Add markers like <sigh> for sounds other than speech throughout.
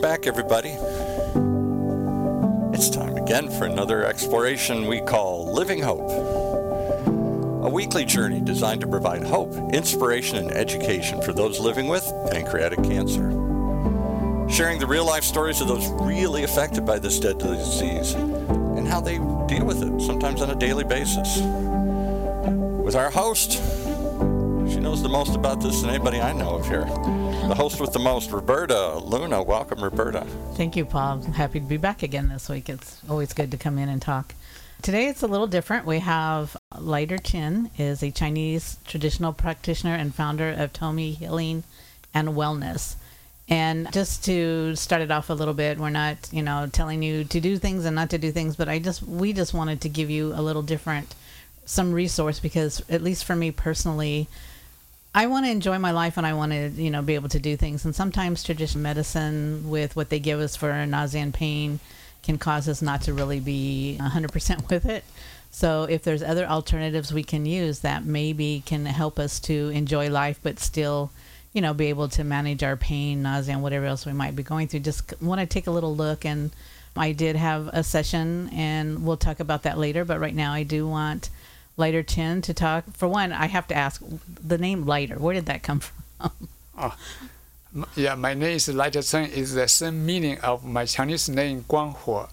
Welcome back, everybody. It's time again for another exploration we call Living Hope. A weekly journey designed to provide hope, inspiration, and education for those living with pancreatic cancer. Sharing the real life stories of those really affected by this deadly disease and how they deal with it, sometimes on a daily basis. With our host, she knows the most about this than anybody I know of here. The host with the most, Roberta Luna. Welcome, Roberta. Thank you, Paul. I'm happy to be back again this week. It's always good to come in and talk. Today it's a little different. We have Lighter Chen is a Chinese traditional practitioner and founder of Tomi Healing and Wellness. And just to start it off a little bit, we're not, you know, telling you to do things and not to do things, but I just we just wanted to give you a little different some resource because at least for me personally, I want to enjoy my life and I want to, you know, be able to do things. And sometimes traditional medicine with what they give us for nausea and pain can cause us not to really be 100% <laughs> with it. So if there's other alternatives we can use that maybe can help us to enjoy life but still you know, be able to manage our pain, nausea, and whatever else we might be going through. Just want to take a little look. And I did have a session, and we'll talk about that later. But right now, I do want Lighter Chen to talk. For one, I have to ask the name lighter. Where did that come <laughs> from? oh, yeah, my name is lighter Chen. Is the same meaning of my Chinese name Guang Huo.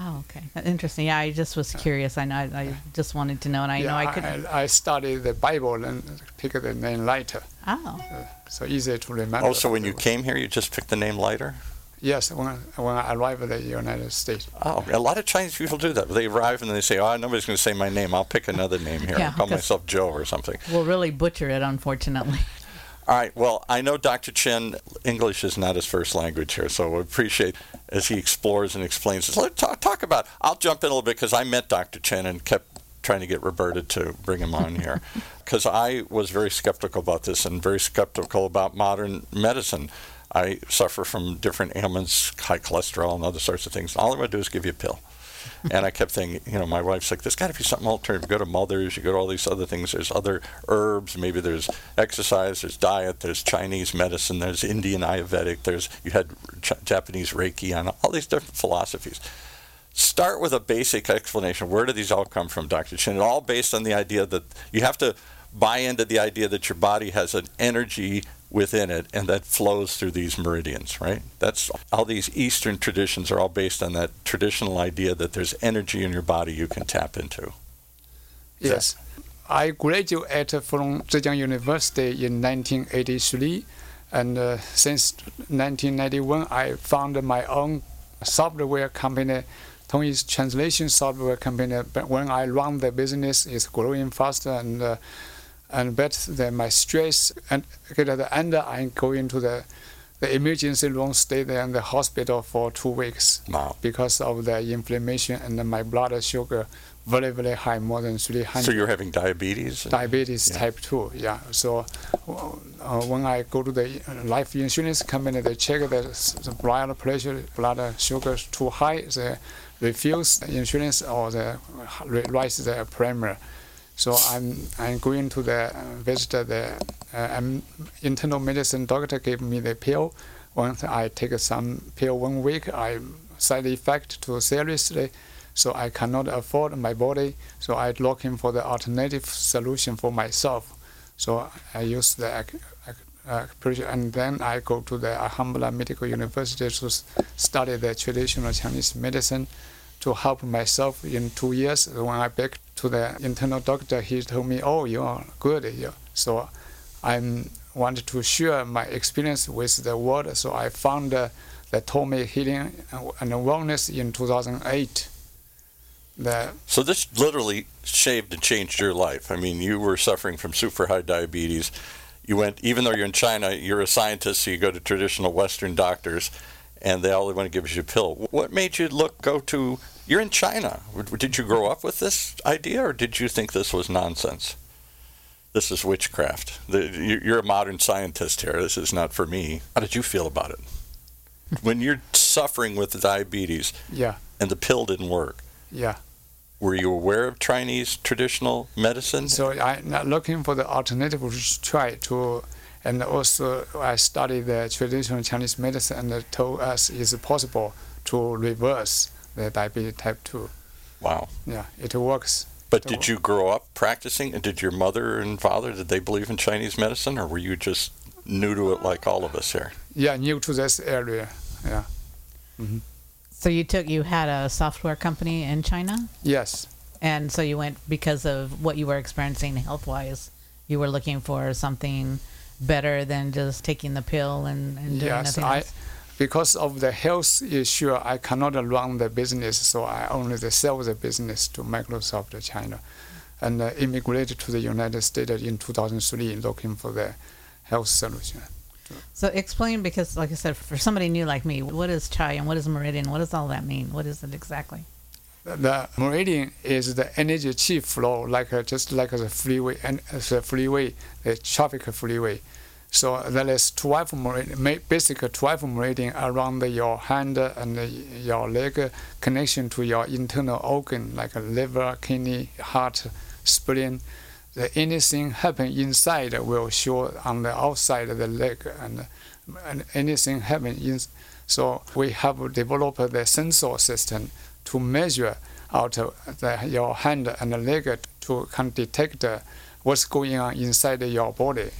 Oh, okay. Interesting. Yeah, I just was curious. I know. I, I just wanted to know, and I yeah, know I could. I, I studied the Bible and picked the name Lighter. Oh. Uh, so easy to remember. Oh, so when you came here, you just picked the name Lighter? Yes, when when I arrived at the United States. Oh, a lot of Chinese people do that. They arrive and they say, "Oh, nobody's going to say my name. I'll pick another name here. <laughs> Yeah, I'll call myself Joe or something." We'll really butcher it, unfortunately. <laughs> All right. Well, I know Dr. Chen, English is not his first language here, so we appreciate as he explores and explains this. Let's talk, talk about. I'll jump in a little bit because I met Dr. Chen and kept trying to get Roberta to bring him on here <laughs> because I was very skeptical about this and very skeptical about modern medicine. I suffer from different ailments, high cholesterol, and other sorts of things. All I'm going to do is give you a pill <laughs> and I kept thinking, you know, my wife's like, there's got to be something alternative. You go to Mother's, you go to all these other things. There's other herbs. Maybe there's exercise, there's diet, there's Chinese medicine, there's Indian Ayurvedic, there's you had Ch- Japanese Reiki and all these different philosophies. Start with a basic explanation. Where do these all come from, Dr. Chen? It all based on the idea that you have to buy into the idea that your body has an energy within it and that flows through these meridians, right? That's all these Eastern traditions are all based on that traditional idea that there's energy in your body you can tap into. Yes. I graduated from Zhejiang University in 1983, and uh, since 1991, I founded my own software company, Tongyi's translation software company. But when I run the business, it's growing faster and uh, and but then my stress and get at the end I go into the the emergency room, stay there in the hospital for two weeks wow. because of the inflammation and my blood sugar very very high, more than 300. So you're having diabetes? Diabetes yeah. type 2, yeah. So uh, uh when I go to the uh, life insurance company, they check that the blood pressure, blood sugar is too high, they refuse the insurance or they uh, raise the premium. So I'm I'm going to the uh, visit the uh, internal medicine doctor gave me the pill. Once I take some pill one week, I side effect too seriously, so I cannot afford my body. So I looking for the alternative solution for myself. So I use the uh, and then I go to the Alhambra Medical University to study the traditional Chinese medicine to help myself in two years. When I back to the internal doctor, he told me, "Oh, you are good." So I wanted to share my experience with the world. So I found uh, the Tomi Healing and Wellness in 2008. The so this literally saved and changed your life. I mean, you were suffering from super high diabetes. You went, even though you're in China, you're a scientist, so you go to traditional Western doctors and they all they want to give you a pill. What made you look go to? You're in China. Did you grow up with this idea, or did you think this was nonsense? This is witchcraft. You're a modern scientist here. This is not for me. How did you feel about it? when you're suffering with diabetes, yeah, and the pill didn't work, yeah. Were you aware of Chinese traditional medicine? So I'm not looking for the alternative to try to And also, I studied the traditional Chinese medicine and told us it's possible to reverse the diabetes type 2. Wow. Yeah, it works. But did you grow up practicing? And did your mother and father did they believe in Chinese medicine, or were you just new to it like all of us here? Yeah, new to this area. Yeah. Mm-hmm. So you took you had a software company in China, Yes. and so you went because of what you were experiencing health wise. You were looking for something better than just taking the pill and, and doing Yes, nothing I, else. Because of the health issue, I cannot run the business, so I only sell the business to Microsoft China, and uh, immigrated to the United States in 2003, looking for the health solution. So explain because, like I said, for somebody new like me, what is chai and what is meridian? What does all that mean? What is it exactly? The meridian is the energy chi flow, like uh, just like the freeway and uh, the freeway, the traffic freeway. So there is 12 meridian, basic 12 meridian around your hand and your leg, connection to your internal organ like liver, kidney, heart, spleen. The anything happen inside will show on the outside of the leg, and, and anything happen in. So we have developed the sensor system to measure out the, your hand and the leg to can detect what's going on inside your body.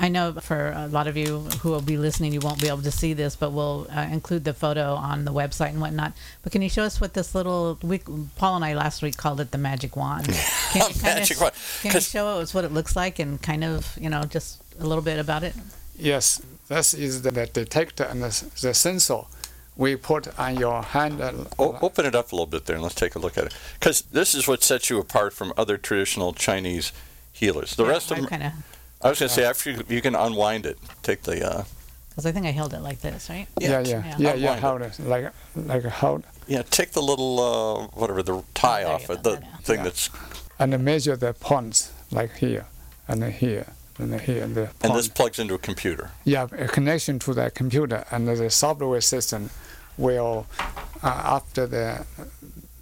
I know for a lot of you who will be listening, you won't be able to see this, but we'll uh, include the photo on the website and whatnot. But can you show us what this little? We, Paul and I last week called it the magic wand. Can <laughs> you Magic wand. Can you 'Cause- show us what it looks like and kind of you know just a little bit about it? Yes, this is the, the detector and the, the sensor we put on your hand. uh, O- open it up a little bit there and let's take a look at it. Because this is what sets you apart from other traditional Chinese healers. The rest of them, kind of I was going to say, after you, you can unwind it, take the. Uh, because I think I held it like this, right? yeah, yeah, yeah. yeah, yeah, Unwind hold it like like hold yeah, take the little uh, whatever the tie there off you it, go, the yeah. thing Yeah. that's and measure the points like here and here and here and the and this plugs into a computer. Yeah, a connection to the computer and the software system will, uh, after the,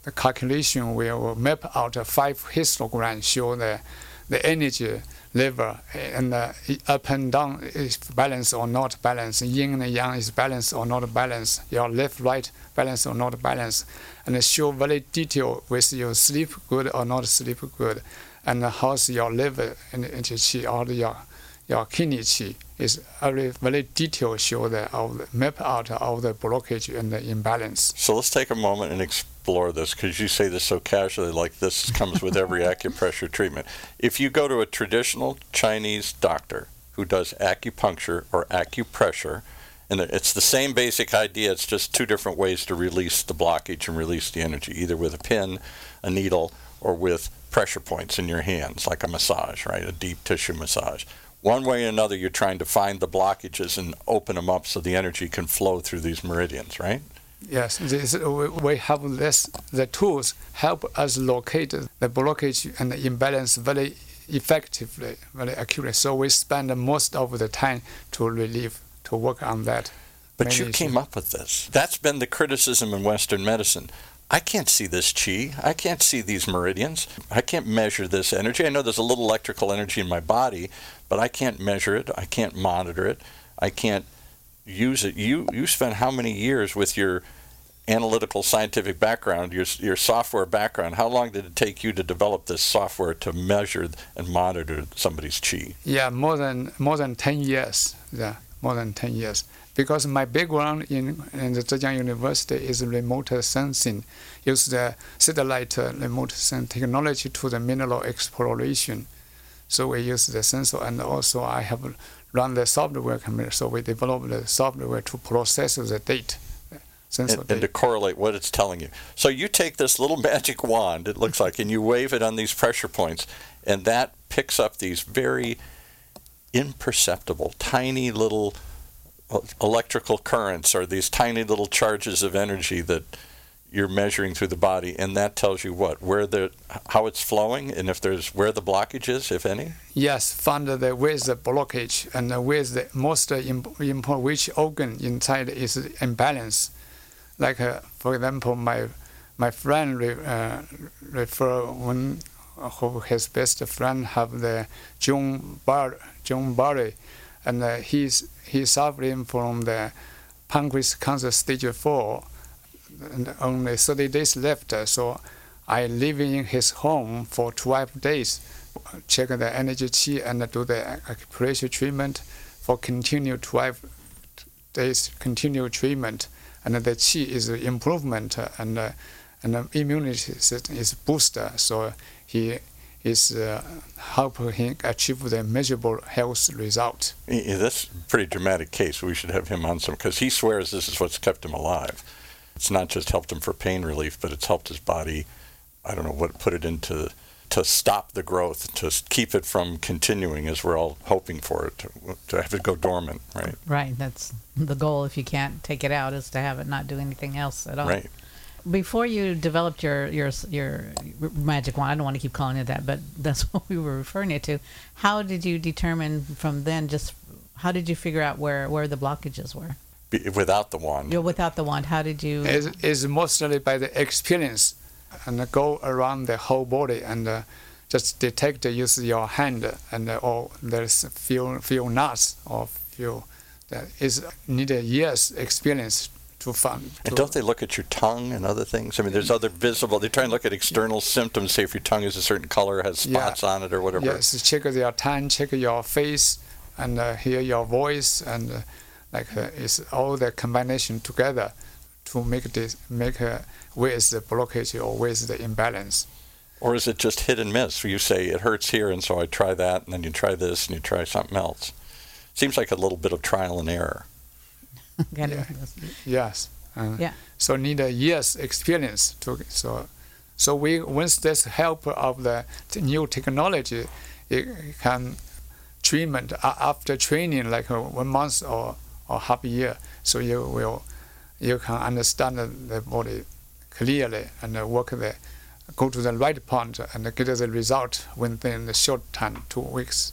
the calculation, will map out a five histogram show the, the energy level and uh, up and down is balance or not balance yin and yang is balance or not balance your left right balance or not balance and show very detail with your sleep good or not sleep good, and how's your liver and energy chi or your your kidney chi is very very detailed show the of the map out of the blockage and the imbalance. So let's take a moment and explore this because you say this so casually, like this comes with every <laughs> acupressure treatment. If you go to a traditional Chinese doctor who does acupuncture or acupressure, and it's the same basic idea, it's just two different ways to release the blockage and release the energy, either with a pin, a needle, or with pressure points in your hands, like a massage, right? A deep tissue massage. One way or another, you're trying to find the blockages and open them up so the energy can flow through these meridians, right? Yes, this, we have this. The tools help us locate the blockage and the imbalance very effectively, very accurately. So we spend most of the time to relieve, to work on that. But you came up with this. That's been the criticism in Western medicine. I can't see this chi. I can't see these meridians. I can't measure this energy. I know there's a little electrical energy in my body, but I can't measure it. I can't monitor it. I can't use it. You you spent how many years with your analytical scientific background, your your software background? How long did it take you to develop this software to measure and monitor somebody's chi? Yeah, more than more than ten years. Yeah, more than ten years. Because my background in, in the Zhejiang University is remote sensing, use the satellite remote sensing technology to the mineral exploration. So we use the sensor, and also I have run the software company. So we developed the software to process the data, sensor and, and to correlate what it's telling you. So you take this little <laughs> magic wand, it looks like, and you wave it on these pressure points, and that picks up these very imperceptible, tiny little uh, electrical currents or these tiny little charges of energy that you're measuring through the body, and that tells you what where the how it's flowing, and if there's where the blockage is, if any. Yes, find the where's the blockage and where's the most important which organ inside is imbalance. Like uh, for example, my my friend re, uh, refer when who his best friend have the John Bar Barry, and uh, he's he's suffering from the pancreas cancer stage four, and only 30 days left. So I live in his home for 12 days, check the energy chi and do the acupressure treatment for continued 12 days continued treatment, and the chi is improvement and. Uh, and the immunity system is boosted. So he is uh, helping him achieve the measurable health result. Yeah, that's a pretty dramatic case. We should have him on some because he swears this is what's kept him alive. It's not just helped him for pain relief, but it's helped his body. I don't know what put it into to stop the growth, to keep it from continuing, as we're all hoping for it to, to have it go dormant, right? Right. That's the goal. If you can't take it out, is to have it not do anything else at all. Right before you developed your your your magic wand, I don't want to keep calling it that, but <laughs> that's what we were referring it to. How did you determine from then? Just how did you figure out where where the blockages were? Without the wand. Yeah, without the wand, how did you? It's, it's mostly by the experience, and go around the whole body and uh, just detect. Use your hand and uh, or there's few few knots or few that is needed years experience to fun. And don't they look at your tongue and other things? I mean, there's other visible. They try and look at external symptoms, say if your tongue is a certain color, has spots yeah. on it, or whatever. Yes, check your tongue, check your face, and uh, hear your voice, and uh, like uh, it's all the combination together to make this make uh, where is the blockage or where is the imbalance. Or is it just hit and miss? You say it hurts here, and so I try that, and then you try this, and you try something else. Seems like a little bit of trial and error. <laughs> yeah. Yes. Uh, yeah. So need a year's experience to so so we with this help of the new technology, it can treatment after training like uh, one month or or half a year. So you will you can understand the body clearly and work the go to the right point and get the result within the short time, two weeks.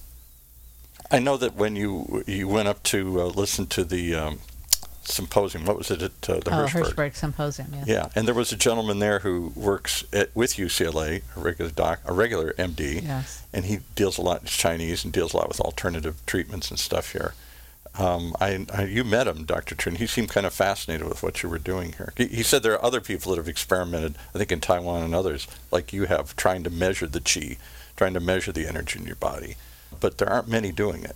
I know that when you you went up to uh, listen to the um, symposium. What was it at uh, the oh, Hirshberg? Hirshberg Symposium? Yes. Yeah, and there was a gentleman there who works at, with UCLA, a regular doc, a regular MD, yes. and he deals a lot. With Chinese and deals a lot with alternative treatments and stuff here. Um, I, I, you met him, Dr. Chen. He seemed kind of fascinated with what you were doing here. He, he, said there are other people that have experimented, I think in Taiwan and others, like you have, trying to measure the qi, trying to measure the energy in your body, but there aren't many doing it.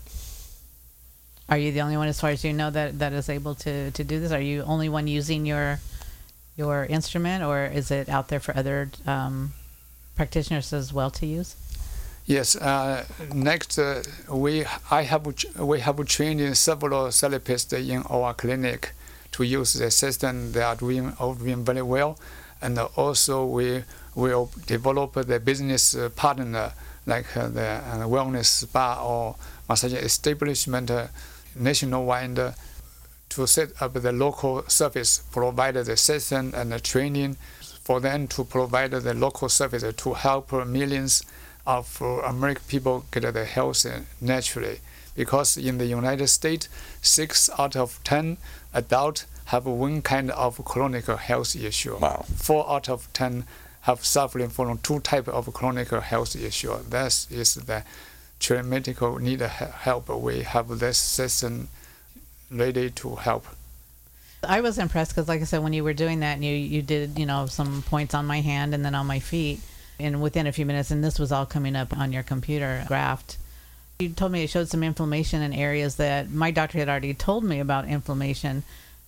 Are you the only one, as far as you know, that, that is able to, to do this? Are you only one using your your instrument, or is it out there for other um, practitioners as well to use? Yes. Uh, next, uh, we I have we have trained several therapists in our clinic to use the system. They are doing very well, and also we will develop the business partner like uh, the wellness spa or massage establishment nationwide to set up the local service, provide the system and the training for them to provide the local service to help millions of American people get the health naturally. Because in the United States, six out of ten adults have one kind of chronic health issue. Wow. Four out of ten have suffering from two type of chronic health issue. That is the medical need help, we have this system ready to help. I was impressed because, like I said, when you were doing that, and you you did you know some points on my hand and then on my feet, and within a few minutes, and this was all coming up on your computer graphed. You told me it showed some inflammation in areas that my doctor had already told me about inflammation,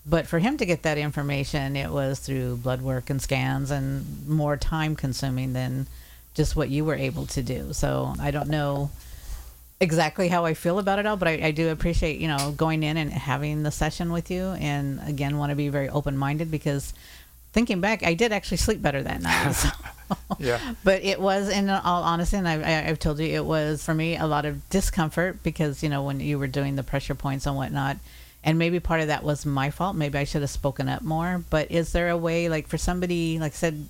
but for him to get that information, it was through blood work and scans and more time consuming than just what you were able to do. So I don't know exactly how I feel about it all, but I, I, do appreciate, you know, going in and having the session with you. And again, want to be very open minded because thinking back, I did actually sleep better that night. <laughs> So. yeah. But it was, in all honesty, and I, have told you, it was for me a lot of discomfort because, you know, when you were doing the pressure points and whatnot, and maybe part of that was my fault. Maybe I should have spoken up more. But is there a way, like for somebody, like I said,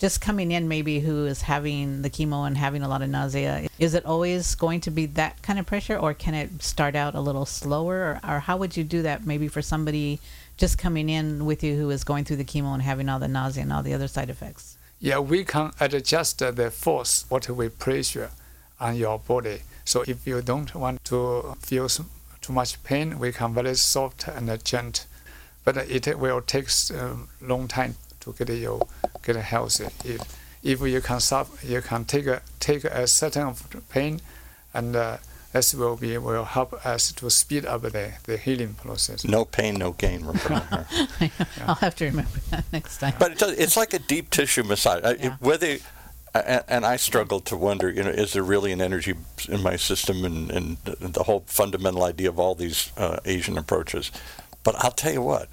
just coming in maybe who is having the chemo and having a lot of nausea is it always going to be that kind of pressure or can it start out a little slower or, or, how would you do that maybe for somebody just coming in with you who is going through the chemo and having all the nausea and all the other side effects Yeah, we can adjust the force, what we pressure on your body. So if you don't want to feel too much pain, we can very soft and gentle. But it will take a um, long time to get you get healthy. If if you can suffer, you can take a, take a certain pain, and uh, this will be will help us to speed up the, the healing process. No pain, no gain. Roberta. <laughs> I'll have to remember that next time. but it does, it's like a deep tissue massage. I- Yeah. Whether and, and I struggle to wonder, you know, is there really an energy in my system, and, and the whole fundamental idea of all these uh, Asian approaches. But I'll tell you what,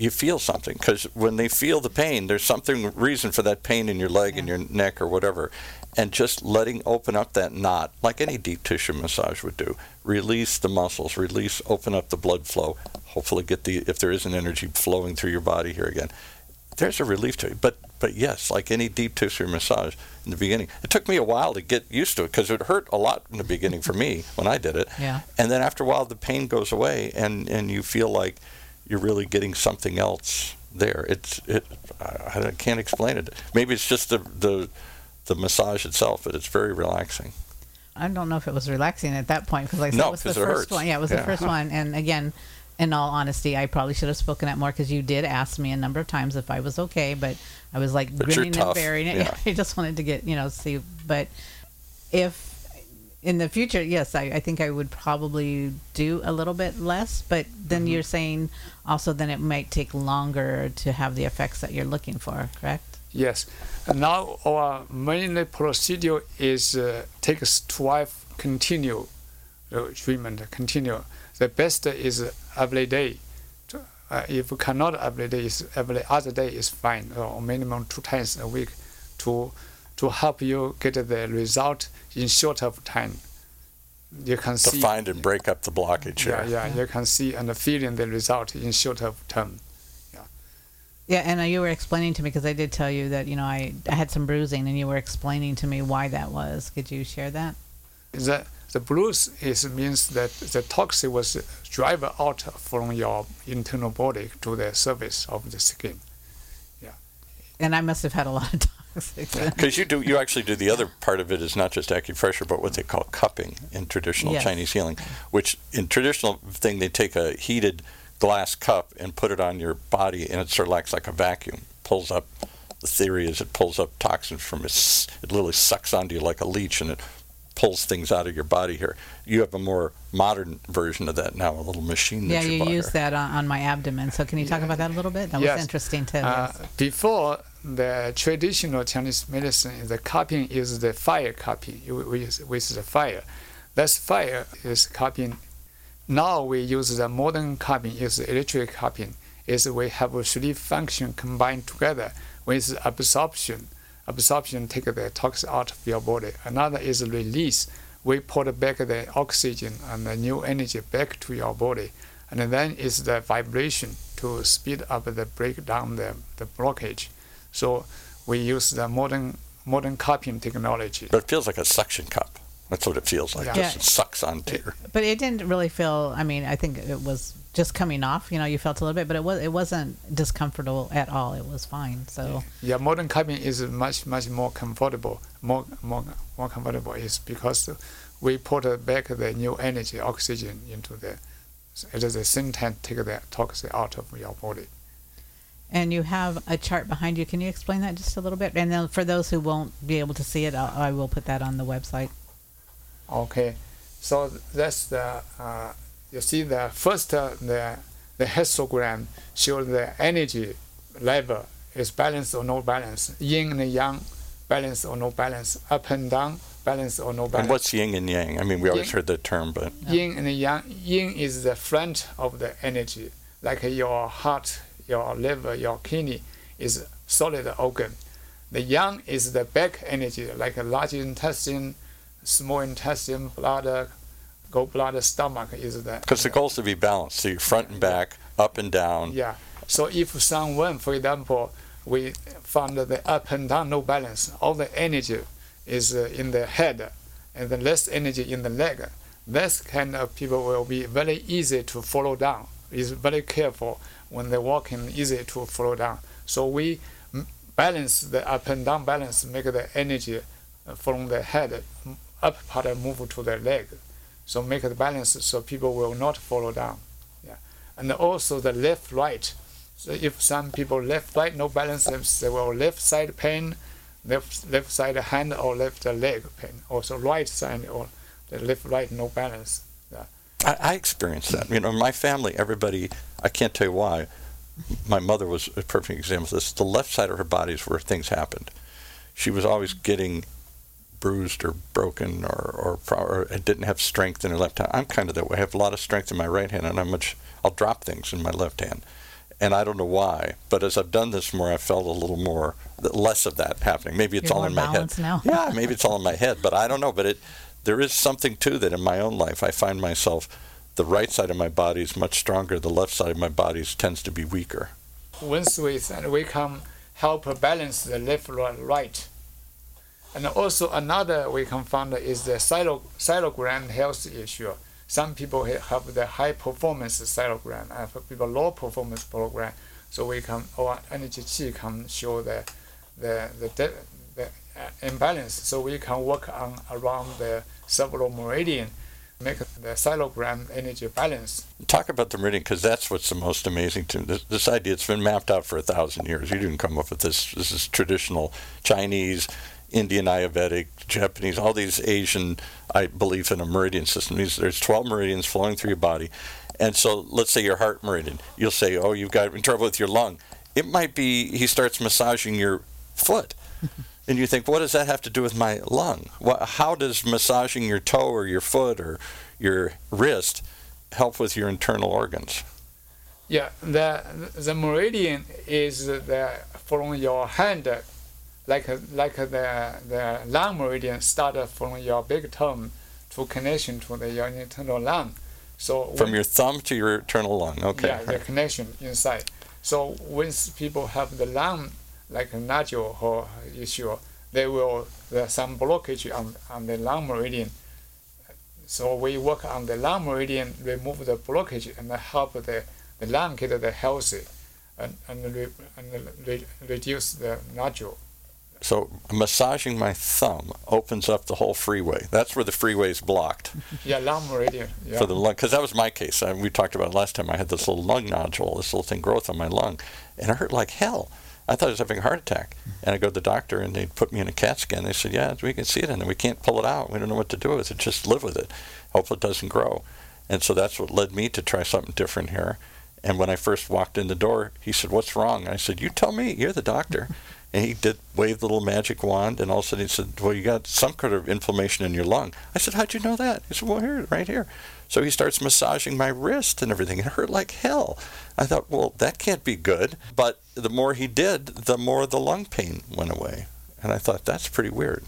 you feel something because when they feel the pain, there's something reason for that pain in your leg and Yeah. your neck or whatever, and just letting open up that knot, like any deep tissue massage would do, release the muscles, release, open up the blood flow, hopefully get the if there is an energy flowing through your body here again. There's a relief to it, but but yes, like any deep tissue massage in the beginning, it took me a while to get used to it because it hurt a lot in the beginning for me when I did it. Yeah. And then after a while, the pain goes away, and and you feel like you're really getting something else there. It's it. I, can't explain it. Maybe it's just the the the massage itself, but it's very relaxing. I don't know if it was relaxing at that point because I said No, it was the first hurts. one. Yeah, it was Yeah. the first one. And again, in all honesty, I probably should have spoken up more because you did ask me a number of times if I was okay, but I was like But grinning and bearing it. yeah. <laughs> I just wanted to get you know see. But if in the future, yes, I, I think I would probably do a little bit less. But then Mm-hmm. you're saying also then it might take longer to have the effects that you're looking for, correct? Yes. Now our main procedure is uh, takes 12 continue uh, treatment, continue. The best is every day. Uh, if you cannot every day, is every other day is fine, or minimum two times a week to to help you get the result in short of time. You can To see find and break up the blockage yeah, here. yeah, you can see and feeling the result in short of time. Yeah, and uh, you were explaining to me because I did tell you that you know I, I had some bruising, and you were explaining to me why that was. Could you share that? the the blues is means that the toxin was driven out from your internal body to the surface of the skin. Yeah. And I must have had a lot of toxic. <laughs> Because you do, you actually do the other part of it is not just acupressure, but what they call cupping in traditional Yes. Chinese healing. Which in traditional thing they take a heated glass cup and put it on your body, and it sort of acts like a vacuum, pulls up. The theory is it pulls up toxins from it. It literally sucks onto you like a leech, and it pulls things out of your body here. You have a more modern version of that now, a little machine that yeah, you, you use that on, on my abdomen. So can you talk Yeah. about that a little bit? That Yes. was interesting too. Uh, yes. before the traditional Chinese medicine, the cupping is the fire cupping you- with, with the fire. That's fire is cupping. Now we use the modern cupping is electric cupping. Is we have three function combined together with absorption. Absorption take the toxin out of your body. Another is release. We put back the oxygen and the new energy back to your body. And then is the vibration to speed up the break down the, the blockage. So we use the modern modern cupping technology. But it feels like a suction cup. That's what it feels like. Yeah. Just Yeah. it sucks onto your. But it didn't really feel. I mean, I think it was just coming off. You know, you felt a little bit, but it was it wasn't discomfortable at all. It was fine. So Yeah, modern cupping is much much more comfortable. More more more comfortable is because we put back the new energy oxygen into the at the same time take the toxin out of your body. And you have a chart behind you. Can you explain that just a little bit? And then for those who won't be able to see it, I'll, I will put that on the website. Okay, so that's the uh, you see the first uh, the the histogram shows the energy level is balanced or no balance, yin and yang, balance or no balance, up and down, balance or no balance. And what's yin and yang? I mean, we always heard the term, but yin and yang? Yin is the front of the energy, like your heart, your liver, your kidney is solid organ. The yang is the back energy, like a large intestine, small intestine, bladder, gallbladder, stomach is that because the goal is to be balanced, so front and back, up and down. Yeah. So if someone, for example, we found the up and down no balance, all the energy is uh, in the head, and the less energy in the leg. This kind of people will be very easy to follow down. Is very careful when they're walking, easy to follow down. So we balance the up and down balance, make the energy uh, from the head up part move to the leg, so make the balance so people will not follow down. Yeah, and also the left right. So if some people left right no balance, they will left side pain, left left side hand or left leg pain. Also right side or the left right no balance. Yeah. I, I experienced that. You know, my family, everybody, I can't tell you why. My mother was a perfect example of this. The left side of her body is where things happened. She was always getting bruised or broken or, or, or didn't have strength in her left hand. I'm kind of that way. I have a lot of strength in my right hand, and I'm much, I'll drop things in my left hand. And I don't know why, but as I've done this more, I felt a little more, less of that happening. Maybe it's You're all in my head. now. <laughs> yeah, maybe it's all in my head, but I don't know. But it, there is something to that in my own life. I find myself, the right side of my body is much stronger. The left side of my body tends to be weaker. Once we and we can help balance the left right. And also another we can find is the cylo, cyclogram health issue. Some people have the high performance cyclogram, and for people low performance program. So we can our energy chi can show the the the, de- the uh, imbalance. So we can work on around the several meridian, make the cyclogram energy balance. Talk about the meridian because that's what's the most amazing to me. This, this idea, it's been mapped out for a thousand years. You didn't come up with this. This is traditional Chinese, Indian Ayurvedic, Japanese, all these Asian, I believe in a meridian system. These, there's 12 meridians flowing through your body. And so let's say your heart meridian. You'll say, oh, you've got in trouble with your lung. It might be he starts massaging your foot. <laughs> and you think, what does that have to do with my lung? What, how does massaging your toe or your foot or your wrist help with your internal organs? Yeah, the the meridian is the from your hand, like like the the lung meridian start from your big toe to connection to the your internal lung. So From when- your thumb to your internal lung. Okay. yeah, the connection inside. So once people have the lung like a nodule or issue, they will there's some blockage on on the lung meridian. So we work on the lung meridian, remove the blockage, and help the, the lung get the healthy, and and, re, and re, reduce the nodule. So massaging my thumb opens up the whole freeway. That's where the freeway is blocked <laughs> Yeah, lung meridian. Yeah. for the lung. Because that was my case. I, we talked about it last time. I had this little lung nodule, this little thing growth on my lung, and it hurt like hell. I thought I was having a heart attack. And I go to the doctor, and they put me in a CAT scan. They said, "Yeah, we can see it, and we can't pull it out. We don't know what to do with it. Just live with it. Hope it doesn't grow." And so that's what led me to try something different here. And when I first walked in the door, he said, "What's wrong?" I said, "You tell me. You're the doctor." <laughs> And he did wave the little magic wand, and all of a sudden he said, "Well, you got some kind of inflammation in your lung." I said, "How'd you know that?" He said, "Well, here, right here." So he starts massaging my wrist and everything. It hurt like hell. I thought, "Well, that can't be good." But the more he did, the more the lung pain went away, and I thought that's pretty weird.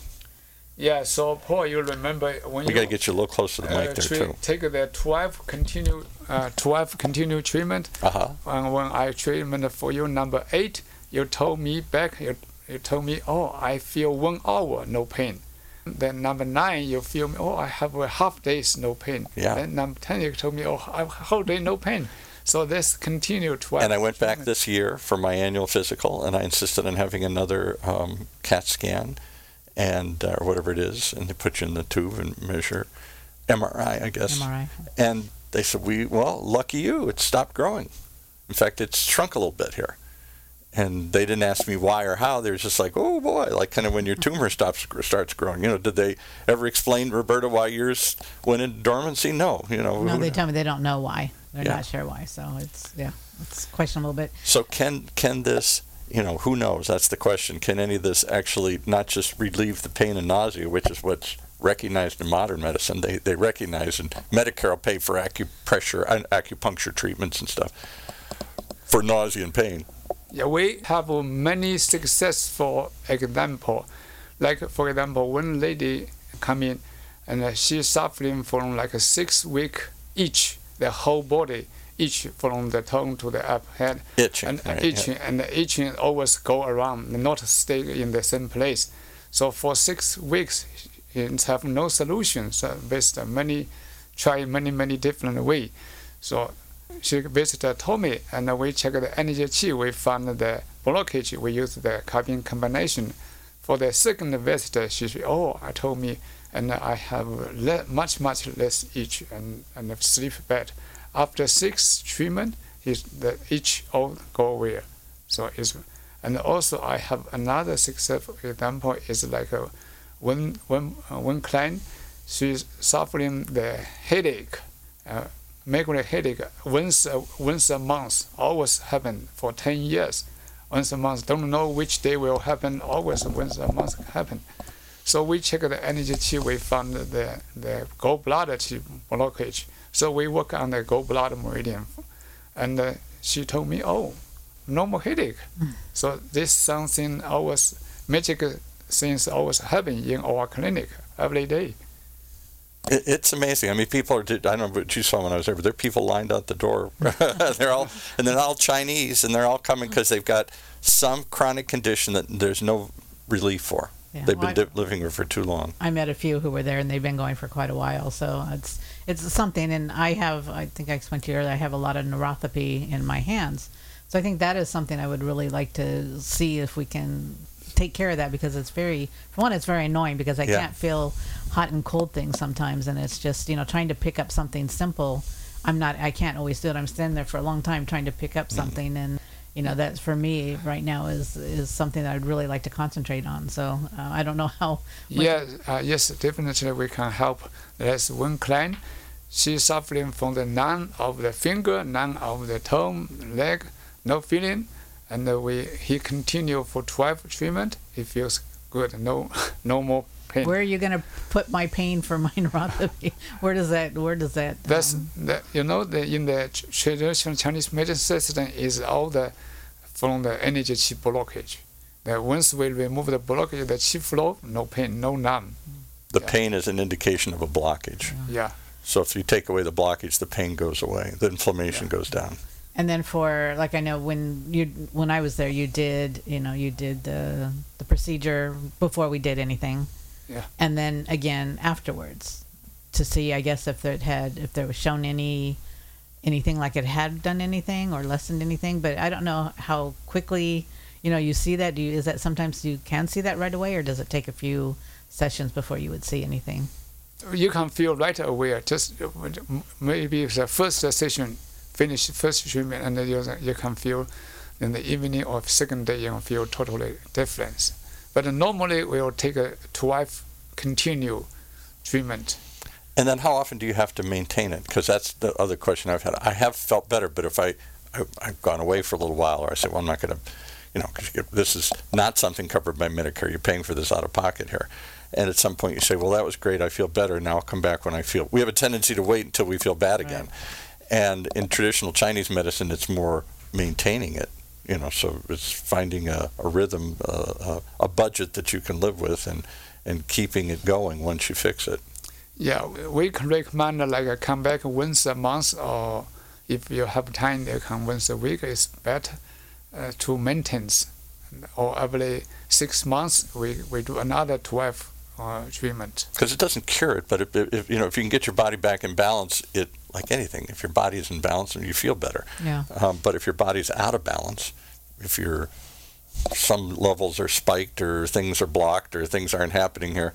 Yeah. So Paul, you'll remember when We you got to get you a little closer to the uh, mic there tre- too. take the 12 continue uh, 12 continue treatment Uh huh. and when I treatment for you number eight, you told me back, you, you told me, oh, I feel one hour no pain. Then number nine, you feel, me, oh, I have a half days no pain. Yeah. Then number ten, you told me, oh, I have a whole day no pain. So this continued. twelve. And I went back this year for my annual physical, and I insisted on having another um, CAT scan, and uh, or whatever it is, and they put you in the tube and measure MRI, I guess. MRI. And they said, "We well, lucky you, it stopped growing. In fact, it's shrunk a little bit here." And they didn't ask me why or how. They were just like, "Oh boy," like kind of when your tumor stops starts growing. You know, did they ever explain, Roberta, why yours went into dormancy? No. You know. No, they tell me they don't know why. They're Yeah. not sure why. So it's yeah, it's questionable. But So can can this, you know, who knows? That's the question. Can any of this actually not just relieve the pain and nausea, which is what's recognized in modern medicine? They they recognize and Medicare will pay for acupressure and acupuncture treatments and stuff for nausea and pain. Yeah, we have many successful example. Like for example, one lady come in, and she's suffering from like a six week itch, the whole body itch from the tongue to the up head, Itching. and right, yeah. itching, and the itching always go around, not stay in the same place. So for six weeks, he have no solutions. Uh, based on many, try many many different way. So she visited Tomi, and we checked the energy chi. We found the blockage. We used the carbon combination. For the second visit, she said, "Oh, I told me, and I have le- much much less itch and and sleep better. After six treatment, is the itch all go away. So it's and also I have another successful example is like a when, when, uh, client, she's suffering the headache. Uh, migraine headache once a, once a month always happen for 10 years. Once a month don't know which day will happen always once a month happen. So we check the energy chi we found the the gallbladder chi blockage. So we work on the gallbladder meridian. And uh, she told me oh no more headache. So this something always magic things always happen in our clinic every day It, it's amazing. I mean, people are. I don't know what you saw when I was there, but there are people lined out the door. <laughs> they're all, and they're all Chinese, and they're all coming mm-hmm. because they've got some chronic condition that there's no relief for. Yeah. They've Well, been di- living here for too long. I met a few who were there, and they've been going for quite a while. So it's it's something. And I have, I think I explained to you earlier, I have a lot of neuropathy in my hands. So I think that is something I would really like to see if we can take care of that because it's very, for one, it's very annoying because I Yeah. can't feel hot and cold things sometimes, and it's just you know trying to pick up something simple. I'm not, I can't always do it. I'm standing there for a long time trying to pick up something, and you know that for me right now is is something that I'd really like to concentrate on. So uh, I don't know how. Yeah. uh, yes, definitely we can help. There's one client, she's suffering from the none of the finger, none of the toe, leg, no feeling, and we he continue for 12 treatment. He feels good, no, <laughs> no more pain. Where are you going to put my pain for my neuropathy? <laughs> Where does that? Where does that? That's um, the, you know the in the traditional Chinese medicine system is all the from the energy chi blockage. That once we remove the blockage, the chi flow, no pain, no numb. The Yeah. pain is an indication of a blockage. Yeah. So if you take away the blockage, the pain goes away. The inflammation goes down. and then for like I know when you when I was there, you did you know you did the the procedure before we did anything. Yeah. And then again afterwards, to see I guess if it had if there was shown any anything like it had done anything or lessened anything, but I don't know how quickly you know you see that. Do you is that sometimes you can see that right away, or does it take a few sessions before you would see anything? you can feel right away. Just uh, maybe the first session, finish first treatment, and then you, you can feel in the evening or second day you can feel totally difference. But normally we will take a 12 continue treatment. And then how often do you have to maintain it? Because that's the other question I've had. I have felt better, but if I, I I've gone away for a little while, or I said, well, I'm not going to, you know, because this is not something covered by Medicare. You're paying for this out of pocket here. And at some point you say, well, that was great. I feel better. Now I'll come back when I feel. We have a tendency to wait until we feel bad again. And in traditional Chinese medicine, it's more maintaining it. You know, so it's finding a, a rhythm, uh, a, budget that you can live with, and and keeping it going once you fix it. Yeah, we can recommend uh, like come back once a month or if you have time, you come once a week. It's better uh, to maintain. Or every six months, we, we do another 12 uh, treatment. because it doesn't cure it, but if, if you know if you can get your body back in balance, it like anything, if your body is in balance, then you feel better. Yeah. Um, but if your body's out of balance, if your some levels are spiked or things are blocked or things aren't happening here,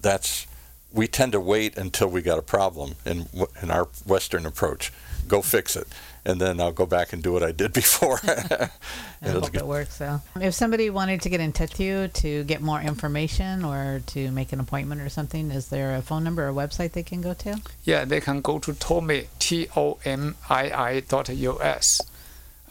that's we tend to wait until we got a problem in in our Western approach. Go fix it, and then I'll go back and do what I did before. <laughs> I hope get- it works. So, if somebody wanted to get in touch with you to get more information or to make an appointment or something, is there a phone number or website they can go to? Yeah, they can go to Tomi, T O M I I dot U S.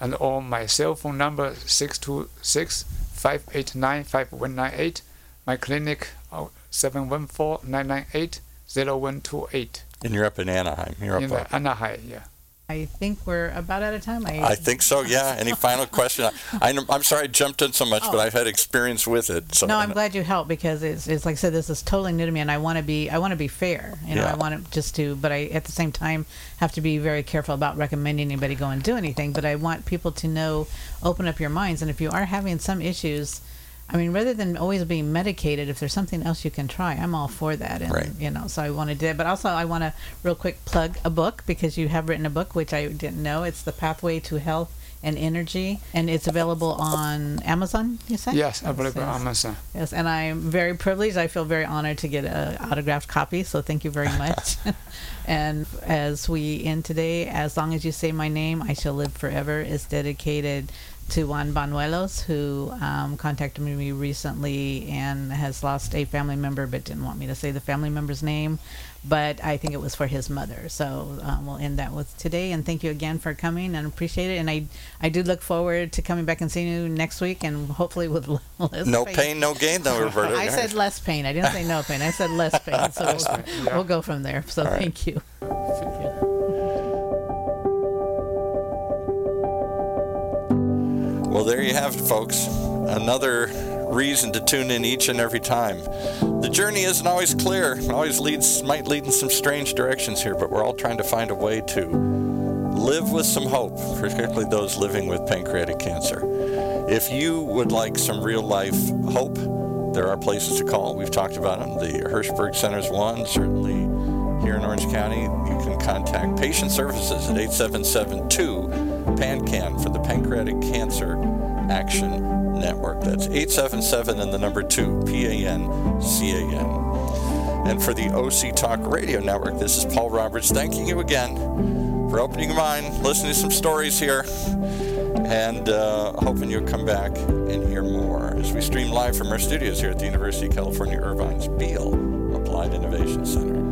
And or my cell phone number 626 589 5198. My clinic oh, 714 998 0128 and you're up in Anaheim. You're up. in up. Anaheim. Yeah. I think we're about out of time. I, I think so. Yeah. <laughs> Any final question? I, am sorry I jumped in so much, but Oh. I've had experience with it. So no, I'm glad you helped because it's, it's like I said, this is totally new to me, and I want to be I want to be fair. You know, Yeah. I want to just to, but I at the same time have to be very careful about recommending anybody go and do anything. But I want people to know, open up your minds, and if you are having some issues, I mean, rather than always being medicated, if there's something else you can try, I'm all for that. And, Right. you know, so I want to do that. But also, I want to real quick plug a book because you have written a book, which I didn't know. It's The Pathway to Health and Energy, and it's available on Amazon, you said? Yes, I believe Amazon. Yes, and I'm very privileged. I feel very honored to get an autographed copy, so thank you very much. <laughs> <laughs> and as we end today, as long as you say my name, I shall live forever is dedicated to Juan Banuelos, who um, contacted me recently and has lost a family member, but didn't want me to say the family member's name. But I think it was for his mother. So um, we'll end that with today. And thank you again for coming and appreciate it. And I, I do look forward to coming back and seeing you next week and hopefully with <laughs> less No pain, no gain, though, Roberta. I said less pain. I didn't say no pain. I said less pain. <laughs> So we'll, yeah. we'll go from there. So All right. thank you. Well, there you have it, folks. Another reason to tune in each and every time. The journey isn't always clear. It always leads might lead in some strange directions here, but we're all trying to find a way to live with some hope, particularly those living with pancreatic cancer. If you would like some real life hope, there are places to call. We've talked about them. The Hirshberg Center's one, certainly here in Orange County. You can contact patient services at 877-2-PANCAN for the Pancreatic Cancer Action Network. That's 877 and the number 2, P-A-N-C-A-N. And for the OC Talk Radio Network, this is Paul Roberts thanking you again for opening your mind, listening to some stories here, and uh, hoping you'll come back and hear more as we stream live from our studios here at the University of California Irvine's Beall Applied Innovation Center.